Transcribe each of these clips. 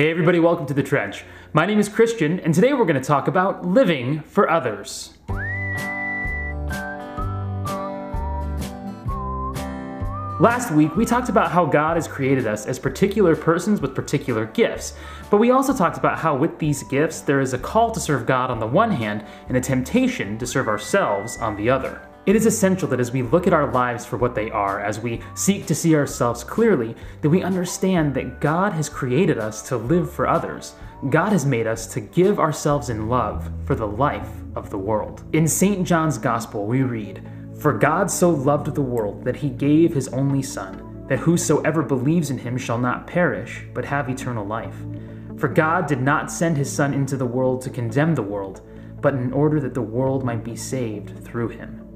Hey, everybody, welcome to The Trench. My name is Christian, and today we're going to talk about living for others. Last week, we talked about how God has created us as particular persons with particular gifts, but we also talked about how with these gifts, there is a call to serve God on the one hand and a temptation to serve ourselves on the other. It is essential that as we look at our lives for what they are, as we seek to see ourselves clearly, that we understand that God has created us to live for others. God has made us to give ourselves in love for the life of the world. In St. John's Gospel, we read, For God so loved the world that he gave his only Son, that whosoever believes in him shall not perish, but have eternal life. For God did not send his Son into the world to condemn the world, but in order that the world might be saved through him.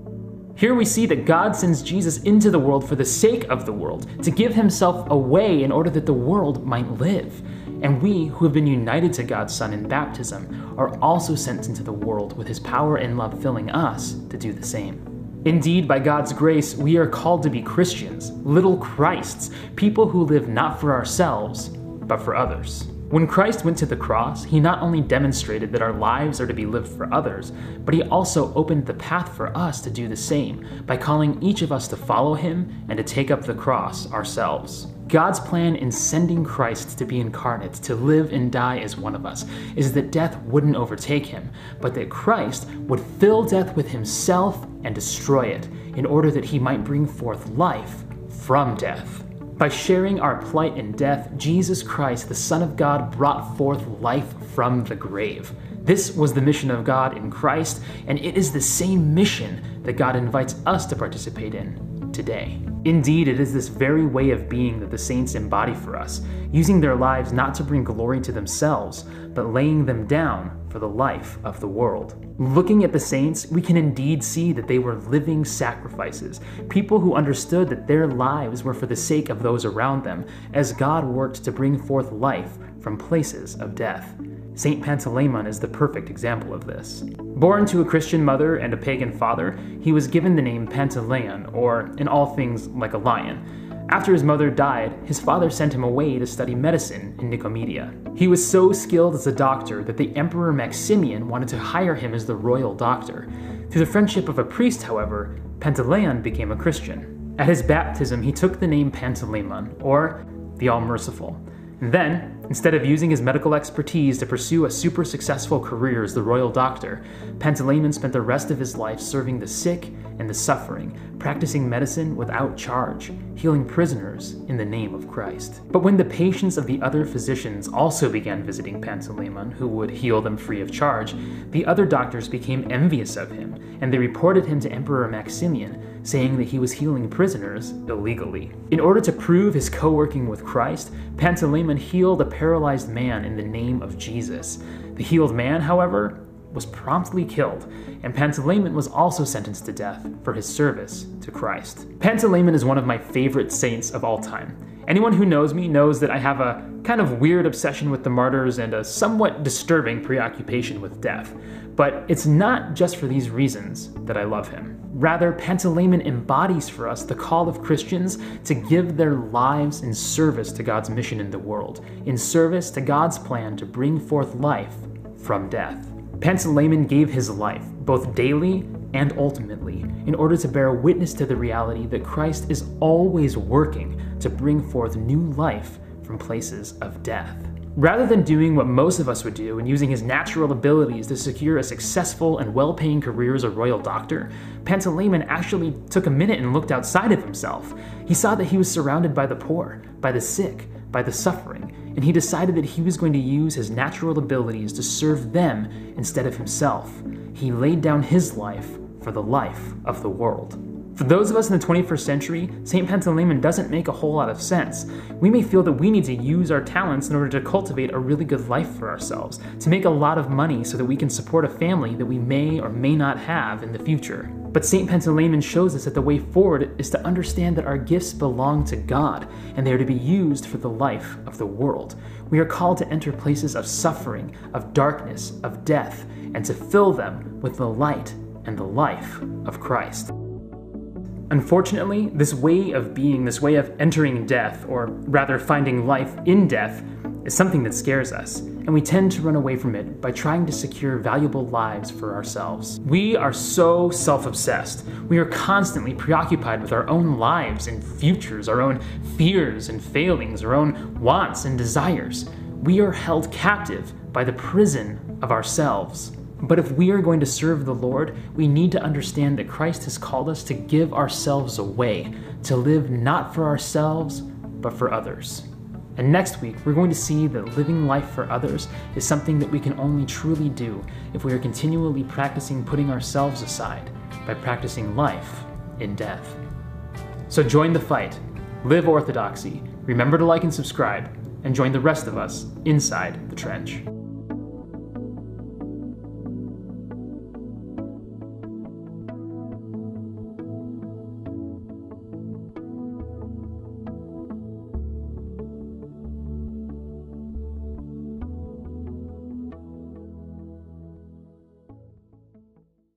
Here we see that God sends Jesus into the world for the sake of the world, to give himself away in order that the world might live. And we, who have been united to God's Son in baptism, are also sent into the world with his power and love filling us to do the same. Indeed, by God's grace, we are called to be Christians, little Christs, people who live not for ourselves, but for others. When Christ went to the cross, he not only demonstrated that our lives are to be lived for others, but he also opened the path for us to do the same by calling each of us to follow him and to take up the cross ourselves. God's plan in sending Christ to be incarnate, to live and die as one of us, is that death wouldn't overtake him, but that Christ would fill death with himself and destroy it, in order that he might bring forth life from death. By sharing our plight in death, Jesus Christ, the Son of God, brought forth life from the grave. This was the mission of God in Christ, and it is the same mission that God invites us to participate in today. Indeed, it is this very way of being that the saints embody for us, using their lives not to bring glory to themselves, but laying them down for the life of the world. Looking at the saints, we can indeed see that they were living sacrifices, people who understood that their lives were for the sake of those around them, as God worked to bring forth life from places of death. Saint Pantaleimon is the perfect example of this. Born to a Christian mother and a pagan father, he was given the name Pantaleon, or in all things like a lion. After his mother died, his father sent him away to study medicine in Nicomedia. He was so skilled as a doctor that the Emperor Maximian wanted to hire him as the royal doctor. Through the friendship of a priest, however, Pantaleon became a Christian. At his baptism, he took the name Pantaleimon, or the All Merciful. And then, instead of using his medical expertise to pursue a super successful career as the royal doctor, Pantaleimon spent the rest of his life serving the sick and the suffering, practicing medicine without charge, healing prisoners in the name of Christ. But when the patients of the other physicians also began visiting Pantaleimon, who would heal them free of charge, the other doctors became envious of him, and they reported him to Emperor Maximian, saying that he was healing prisoners illegally. In order to prove his co working with Christ, Pantaleimon healed a paralyzed man in the name of Jesus. The healed man, however, was promptly killed, and Pantaleimon was also sentenced to death for his service to Christ. Pantaleimon is one of my favorite saints of all time. Anyone who knows me knows that I have a kind of weird obsession with the martyrs and a somewhat disturbing preoccupation with death. But it's not just for these reasons that I love him. Rather, Pantaleimon embodies for us the call of Christians to give their lives in service to God's mission in the world, in service to God's plan to bring forth life from death. Pantaleimon gave his life, both daily and ultimately, in order to bear witness to the reality that Christ is always working to bring forth new life from places of death. Rather than doing what most of us would do and using his natural abilities to secure a successful and well paying career as a royal doctor, Pantaleimon actually took a minute and looked outside of himself. He saw that he was surrounded by the poor, by the sick, by the suffering, and he decided that he was going to use his natural abilities to serve them instead of himself. He laid down his life for the life of the world. For those of us in the 21st century, St. Pantaleimon doesn't make a whole lot of sense. We may feel that we need to use our talents in order to cultivate a really good life for ourselves, to make a lot of money so that we can support a family that we may or may not have in the future. But St. Pantaleimon shows us that the way forward is to understand that our gifts belong to God and they are to be used for the life of the world. We are called to enter places of suffering, of darkness, of death, and to fill them with the light and the life of Christ. Unfortunately, this way of being, this way of entering death, or rather finding life in death, is something that scares us, and we tend to run away from it by trying to secure valuable lives for ourselves. We are so self obsessed. We are constantly preoccupied with our own lives and futures, our own fears and failings, our own wants and desires. We are held captive by the prison of ourselves. But if we are going to serve the Lord, we need to understand that Christ has called us to give ourselves away, to live not for ourselves, but for others. And next week, we're going to see that living life for others is something that we can only truly do if we are continually practicing putting ourselves aside by practicing life in death. So join the fight, live orthodoxy, remember to like and subscribe, and join the rest of us inside the trench.